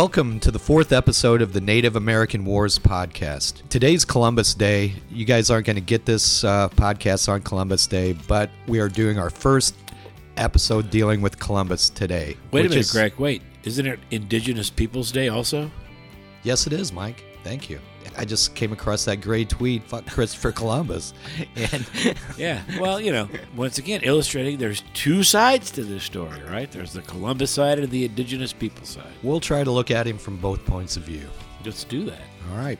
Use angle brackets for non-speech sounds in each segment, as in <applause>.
Welcome to the fourth episode of the Native American Wars podcast. Today's Columbus Day. You guys aren't going to get this uh, podcast on Columbus Day, but we are doing our first episode dealing with Columbus today. Wait a minute, is- Greg. Wait, isn't it Indigenous Peoples Day also? Yes, it is, Mike. Thank you. I just came across that great tweet, fuck Christopher Columbus. <laughs> And Yeah. Well, you know, once again, illustrating there's two sides to this story, right? There's the Columbus side and the Indigenous People side. we'll try to look at him from both points of view. Let's do that. All right.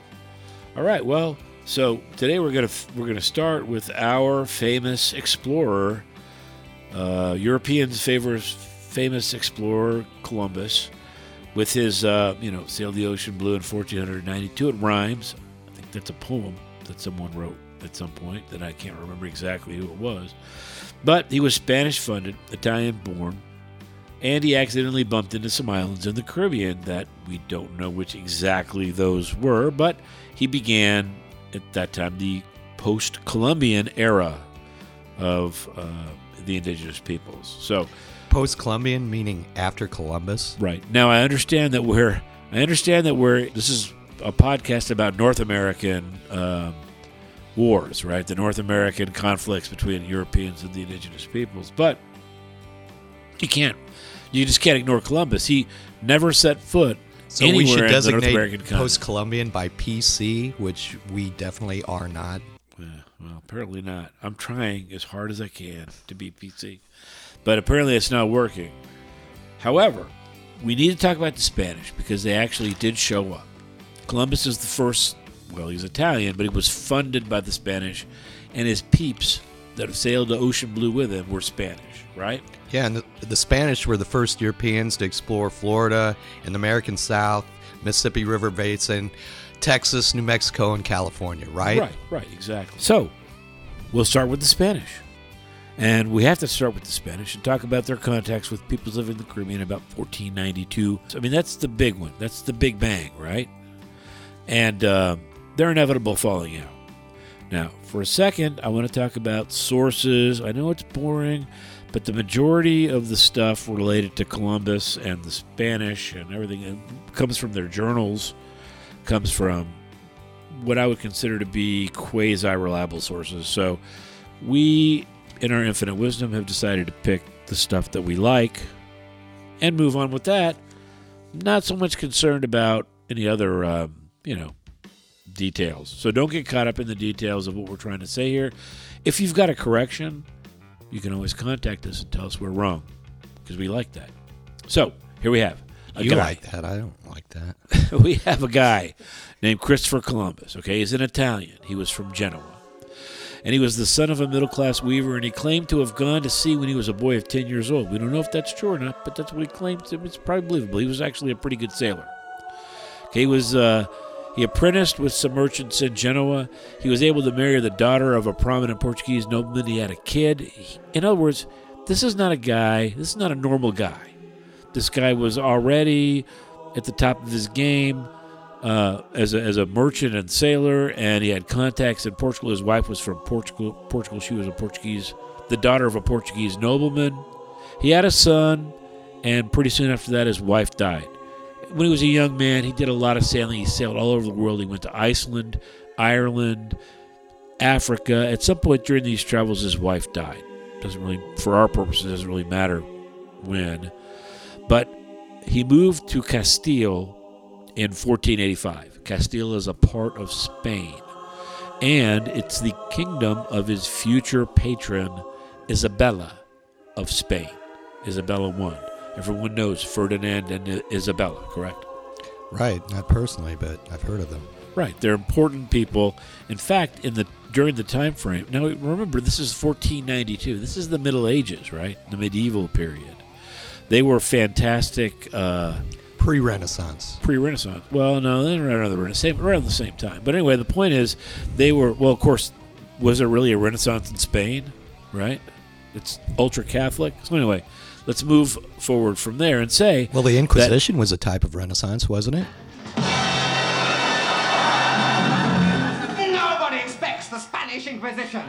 All right. Well, so today we're gonna we're gonna start with our famous explorer, uh, Europeans' favorite famous explorer Columbus, with his uh, you know sailed the ocean blue in 1492. It rhymes. I think that's a poem that someone wrote at some point that I can't remember exactly who it was, but he was Spanish funded, Italian born. And he accidentally bumped into some islands in the Caribbean that we don't know which exactly those were, but he began at that time the post Columbian era of uh, the indigenous peoples. So, Post Columbian, meaning after Columbus. right now, I understand that we're I understand that we're this is a podcast about North American um, wars, right? The North American conflicts between Europeans and the indigenous peoples, but you can't you just can't ignore Columbus. He never set foot So anywhere we should designate American post Columbian by PC, which we definitely are not. Yeah, well, apparently not. I'm trying as hard as I can to be PC, but apparently it's not working. However, we need to talk about the Spanish because they actually did show up. Columbus is the first, well, he's Italian, but he was funded by the Spanish, and his peeps that sailed the ocean blue with him were Spanish, right? Yeah, and the, the Spanish were the first Europeans to explore Florida and the American South, Mississippi River Basin, Texas, New Mexico, and California, right? Right, right, exactly. So, we'll start with the Spanish. And we have to start with the Spanish and talk about their contacts with peoples living in the Caribbean about 1492. I mean, that's the big one. That's the big bang, right? And uh, their inevitable falling out. Now, for a second, I want to talk about sources. I know it's boring, but the majority of the stuff related to Columbus and the Spanish and everything it comes from their journals, comes from what I would consider to be quasi reliable sources. So we, in our infinite wisdom, have decided to pick the stuff that we like and move on with that. Not so much concerned about any other, um, you know, details. So don't get caught up in the details of what we're trying to say here. If you've got a correction, you can always contact us and tell us we're wrong because we like that. So here we have a You guy like that? I don't like that. <laughs> we have a guy named Christopher Columbus. Okay, he's an Italian. He was from Genoa. And he was the son of a middle class weaver, and he claimed to have gone to sea when he was a boy of 10 years old. We don't know if that's true or not, but that's what he claimed. It's probably believable. He was actually a pretty good sailor. Okay, he was. Uh, he apprenticed with some merchants in Genoa. He was able to marry the daughter of a prominent Portuguese nobleman. He had a kid. He- in other words, this is not a guy, this is not a normal guy. This guy was already at the top of his game uh, as, a, as a merchant and sailor, and he had contacts in Portugal. His wife was from Portugal. Portugal. She was a Portuguese, the daughter of a Portuguese nobleman. He had a son, and pretty soon after that, his wife died. When he was a young man, he did a lot of sailing. He sailed all over the world. He went to Iceland, Ireland, Africa. At some point during these travels, his wife died. Doesn't really, for our purposes, doesn't really matter when. But he moved to Castile in 1485. Castile is a part of Spain, and it's the kingdom of his future patron, Isabella of Spain. Isabella I. Everyone knows Ferdinand and Isabella, correct? Right, not personally, but I've heard of them. Right, they're important people. In fact, in the during the time frame. Now remember, this is 1492. This is the Middle Ages, right? The medieval period. They were fantastic uh, Pre Renaissance. pre-Renaissance. Well, no, they were around the Renaissance, around the same time. But anyway, the point is, they were. Well, of course, was there really a Renaissance in Spain? Right? It's ultra Catholic. So anyway, let's move forward from there and say Well, the Inquisition was a type of Renaissance, wasn't it? Nobody expects the Spanish Inquisition.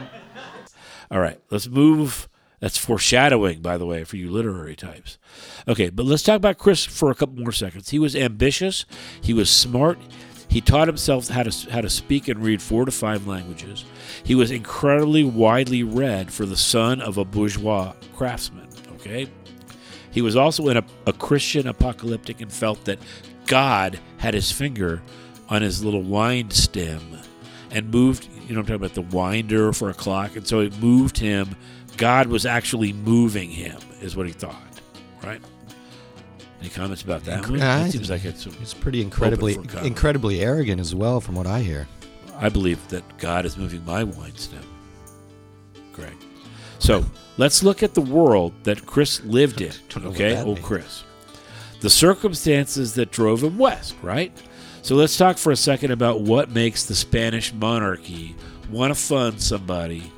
All right, let's move That's foreshadowing, by the way, for you literary types. Okay, but let's talk about Chris for a couple more seconds. He was ambitious, he was smart, he taught himself how to how to speak and read four to five languages. He was incredibly widely read for the son of a bourgeois craftsman. Okay, he was also in a, a Christian apocalyptic and felt that God had his finger on his little wind stem and moved. You know, I'm talking about the winder for a clock, and so it moved him God was actually moving him, is what he thought, right? Any comments about that one? Nah, It seems like it's. It's pretty incredibly incredibly arrogant as well, from what I hear. I believe that God is moving my wine stem. Greg. So let's look at the world that Chris lived in. Don't know what Okay, old means. Chris. The circumstances that drove him west, right? So let's talk for a second about what makes the Spanish monarchy want to fund somebody to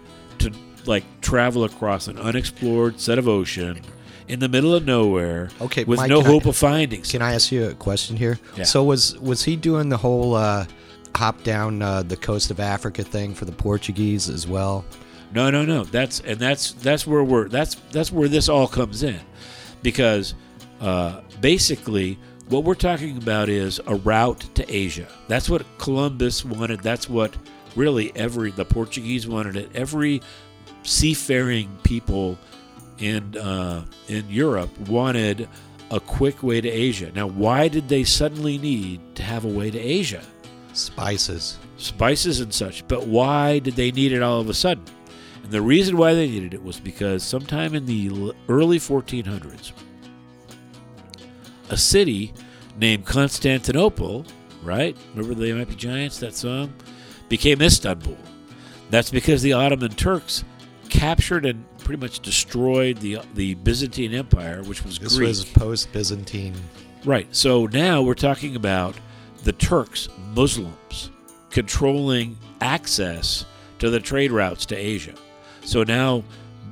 like travel across an unexplored set of ocean in the middle of nowhere Okay, with Mike, no can I- hope of finding. Can I ask you a question here? Yeah. So was was he doing the whole uh, hop down uh, the coast of Africa thing for the Portuguese as well? No, no, no. That's and that's that's where we're that's that's where this all comes in, because uh, basically what we're talking about is a route to Asia. That's what Columbus wanted. That's what really every the Portuguese wanted it. Every seafaring people in uh, in Europe wanted a quick way to Asia. Now, why did they suddenly need to have a way to Asia? Spices. spices and such. But why did they need it all of a sudden? And the reason why they needed it was because sometime in the early 1400s, a city named Constantinople, right? Remember the Be Giants, that song? Became Istanbul. That's because the Ottoman Turks captured and pretty much destroyed the the Byzantine Empire, which was This Greek. was post Byzantine. Right. So now we're talking about the Turks, Muslims, controlling access to the trade routes to Asia. So now,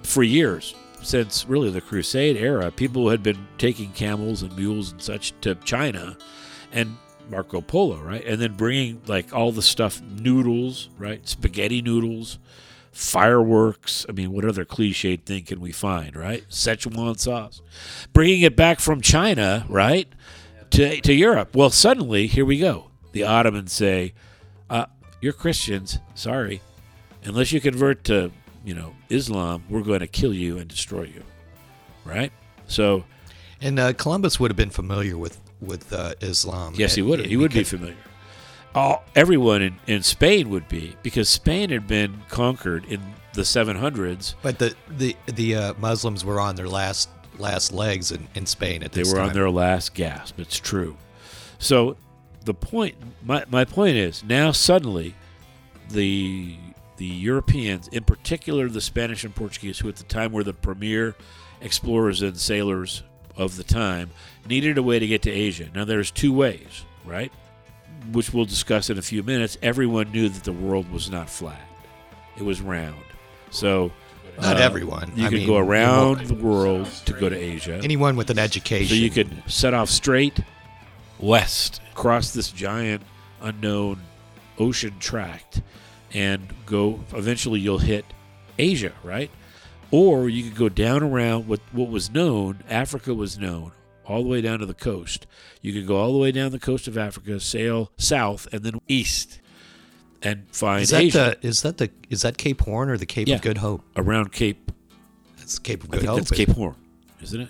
for years, since really the Crusade era, people had been taking camels and mules and such to China and Marco Polo, right? And then bringing like all the stuff, noodles, right? Spaghetti noodles, fireworks. I mean, what other cliched thing can we find, right? Szechuan sauce. Bringing it back from China, right? To, to Europe. Well, suddenly, here we go. The Ottomans say, uh, you're Christians. Sorry. Unless you convert to, you know, Islam, we're going to kill you and destroy you. Right? So, And uh, Columbus would have been familiar with with uh, Islam. yes, he would. He would be familiar. All, everyone in, in Spain would be because Spain had been conquered in the 700s. But the the the uh, Muslims were on their last last legs in, in Spain at this. Time. They were time. on their last gasp. It's true. So the point, my, my point is now suddenly the the Europeans, in particular the Spanish and Portuguese, who at the time were the premier explorers and sailors of the time, needed a way to get to Asia. Now there's two ways, right? Which we'll discuss in a few minutes. Everyone knew that the world was not flat; it was round. So Not uh, everyone. You I could mean, go around the world to go to Asia. Anyone with an education. So you could set off straight west, cross this giant unknown ocean tract, and go. Eventually, you'll hit Asia, right? Or you could go down around what what was known. Africa was known all the way down to the coast. You could go all the way down the coast of Africa, sail south, and then east, and find Is that Asia the is that the is that Cape Horn or the Cape Yeah. of Good Hope? around Cape. That's Cape of I Good think Hope. that's Cape Horn, isn't it?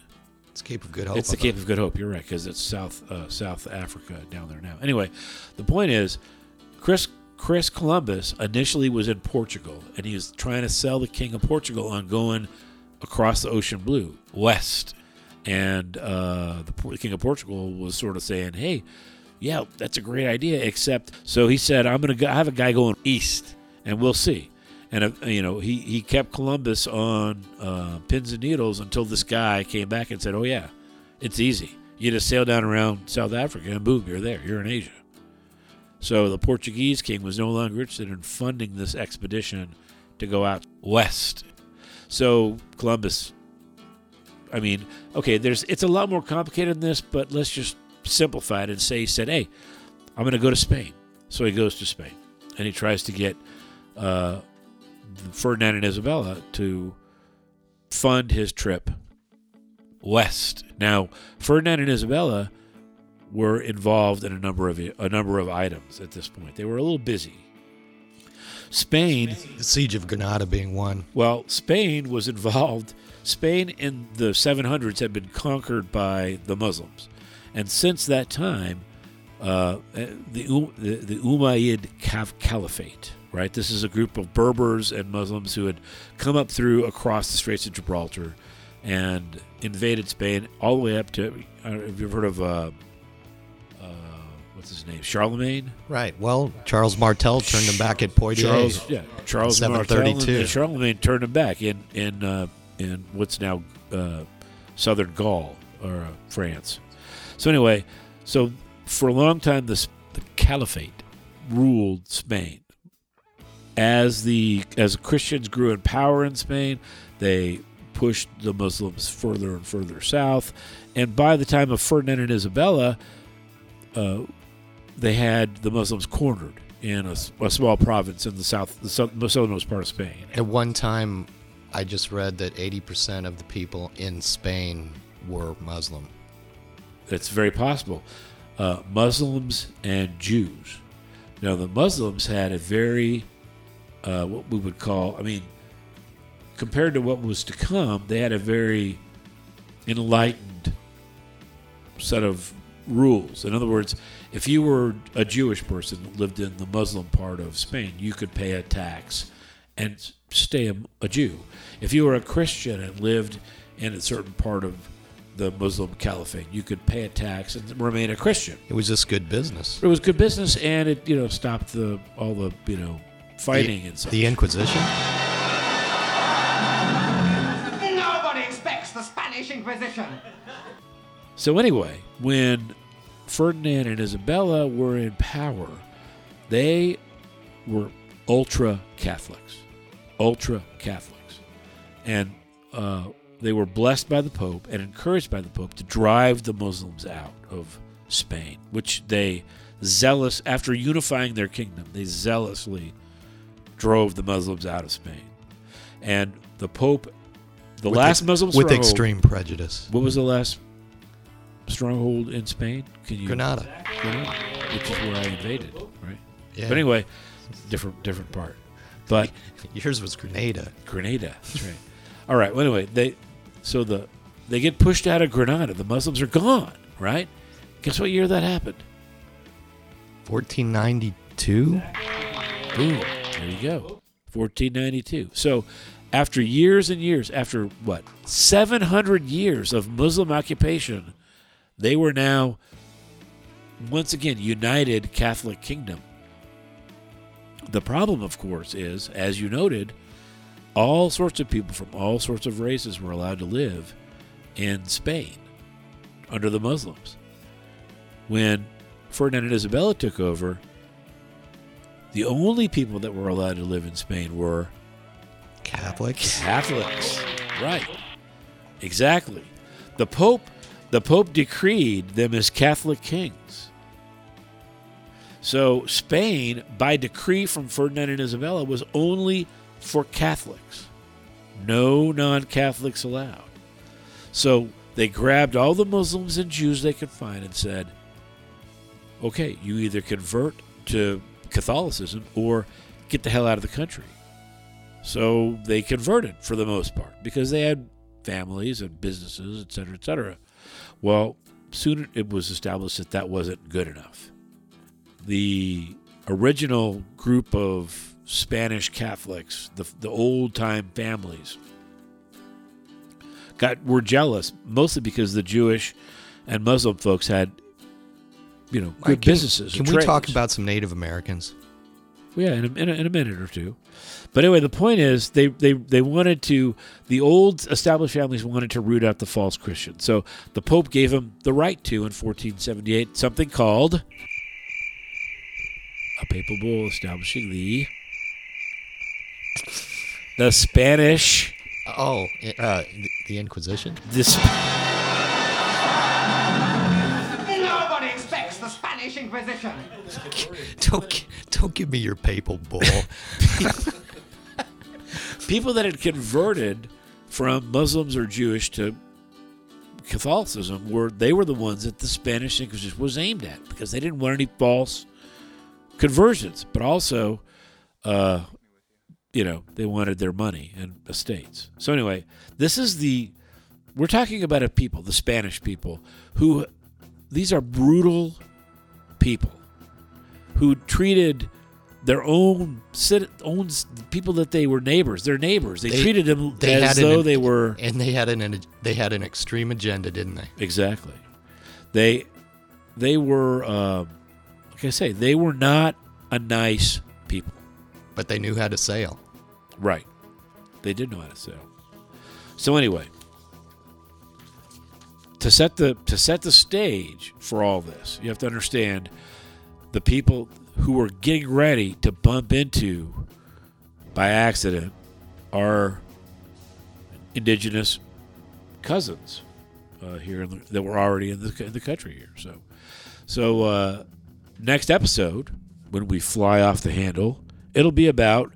It's Cape of Good Hope. It's the Cape of Good Hope. You're right, because it's South uh, South Africa down there now. Anyway, the point is, Chris Chris Columbus initially was in Portugal, and he was trying to sell the King of Portugal on going across the ocean blue west, and uh, the King of Portugal was sort of saying, "Hey, yeah, that's a great idea." Except, so he said, "I'm to go, I have a guy going east, and we'll see." And uh, you know, he he kept Columbus on uh, pins and needles until this guy came back and said, "Oh yeah, it's easy. You just sail down around South Africa and boom, you're there. You're in Asia." So the Portuguese king was no longer interested in funding this expedition to go out west. So Columbus, I mean, okay, there's it's a lot more complicated than this, but let's just simplify it and say he said, "Hey, I'm going to go to Spain." So he goes to Spain, and he tries to get uh, Ferdinand and Isabella to fund his trip west. Now, Ferdinand and Isabella were involved in a number of a number of items at this point. They were a little busy. Spain, The Siege of Granada being one. well, Spain was involved. Spain in the 700s had been conquered by the Muslims, and since that time, uh, the the, the Umayyad Caliphate. Right, this is a group of Berbers and Muslims who had come up through across the Straits of Gibraltar and invaded Spain all the way up to. Uh, have you ever heard of uh, uh, what's his name? Charlemagne. Right. Well, Charles Martel turned him back at Poitiers. Charles, yeah, Charles Martel 732. and Charlemagne turned him back in in uh, in what's now uh, southern Gaul or uh, France. So anyway, so for a long time, this the Caliphate ruled Spain. As the as Christians grew in power in Spain, they pushed the Muslims further and further south, and by the time of Ferdinand and Isabella, uh, they had the Muslims cornered in a small province in the south, the southernmost part of Spain. At one time, I just read that 80% of the people in Spain were Muslim. It's very possible. Uh, Muslims and Jews. Now, the Muslims had a very, uh, what we would call, I mean, compared to what was to come, they had a very enlightened set of rules. In other words, if you were a Jewish person that lived in the Muslim part of Spain, you could pay a tax and stay a, a Jew. If you were a Christian and lived in a certain part of the Muslim caliphate, you could pay a tax and remain a Christian. It was just good business. It was good business, and it you know stopped the all the you know fighting and such. The Inquisition? Nobody expects the Spanish Inquisition. So anyway, when Ferdinand and Isabella were in power, they were ultra Catholics, ultra Catholics, and uh, they were blessed by the Pope and encouraged by the Pope to drive the Muslims out of Spain, which they zealous after unifying their kingdom, they zealously drove the Muslims out of Spain, and the Pope. The With last ex- Muslim With extreme prejudice. what was the last stronghold in Spain? Can you Granada. Granada, which is where I invaded, right? Yeah. But anyway, different different part. But <laughs> Yours was Grenada. Grenada, that's right. All right. Well, anyway, they so the they get pushed out of Grenada. The Muslims are gone, right? Guess what year that happened? 1492? Boom. There you go. 1492. So, after years and years, after what, 700 years of Muslim occupation, they were now, once again, united Catholic kingdom. The problem, of course, is, as you noted, all sorts of people from all sorts of races were allowed to live in Spain under the Muslims. When Ferdinand and Isabella took over, the only people that were allowed to live in Spain were Catholics? Catholics. Right. Exactly. The Pope the Pope decreed them as Catholic kings. So Spain, by decree from Ferdinand and Isabella, was only for Catholics. No non-Catholics allowed. So they grabbed all the Muslims and Jews they could find and said, okay, you either convert to Catholicism or get the hell out of the country. So they converted for the most part because they had families and businesses, et cetera, et cetera. Well, soon it was established that that wasn't good enough. The original group of Spanish Catholics, the, the old time families, got were jealous mostly because the Jewish and Muslim folks had, you know, good can- businesses. Can we talk about some Native Americans? Yeah, in a, in, a, in a minute or two. But anyway, the point is they, they, they wanted to, the old established families wanted to root out the false Christians. So the Pope gave them the right to, in 1478, something called a papal bull establishing the the Spanish Oh, uh, the, the Inquisition? this Nobody expects the Spanish Inquisition. Don't, don't give me your papal bull. <laughs> <laughs> people that had converted from Muslims or Jewish to Catholicism were they were the ones that the Spanish Inquisition was aimed at because they didn't want any false conversions, but also, uh, you know, they wanted their money and estates. So anyway, this is the we're talking about a people, the Spanish people, who these are brutal people who treated their own own people that they were neighbors, their neighbors. They, They- treated them they as had an- though they were and they had an they had an extreme agenda, didn't they? exactly. They they were um, like I say, they were not a nice people. But they knew how to sail. Right. They did know how to sail. So anyway, to set the to set the stage for all this, you have to understand the people who are getting ready to bump into by accident are indigenous cousins uh, here in the, that were already in the, in the country here. So, so uh, next episode when we fly off the handle, it'll be about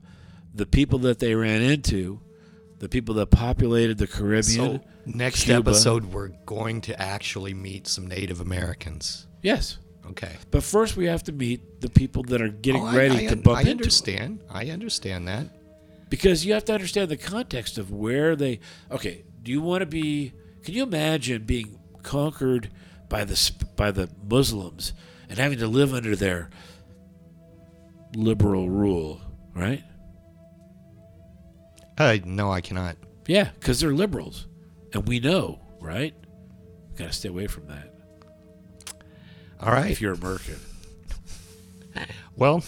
the people that they ran into, the people that populated the Caribbean. So next Cuba. episode, we're going to actually meet some Native Americans. yes, Okay. but first we have to meet the people that are getting Oh, ready I, to bump I into. 'em. understand. I understand that. because you have to understand the context of where they okay do you want to be can you imagine being conquered by the by the muslims and having to live under their liberal rule right Uh, no, I cannot. yeah because they're liberals and we know right got to stay away from that All right. if you're american Well,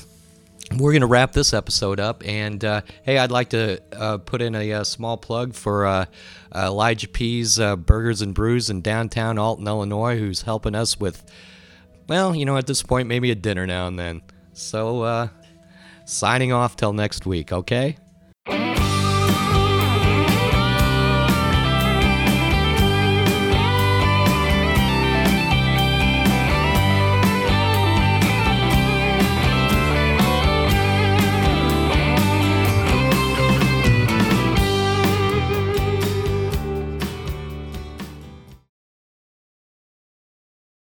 we're going to wrap this episode up. And uh, hey, I'd like to uh, put in a, uh small plug for uh, uh, Elijah P's uh, Burgers and Brews in downtown Alton, Illinois, who's helping us with, well, you know, at this point, maybe a dinner now and then. So, uh, signing off till next week, okay?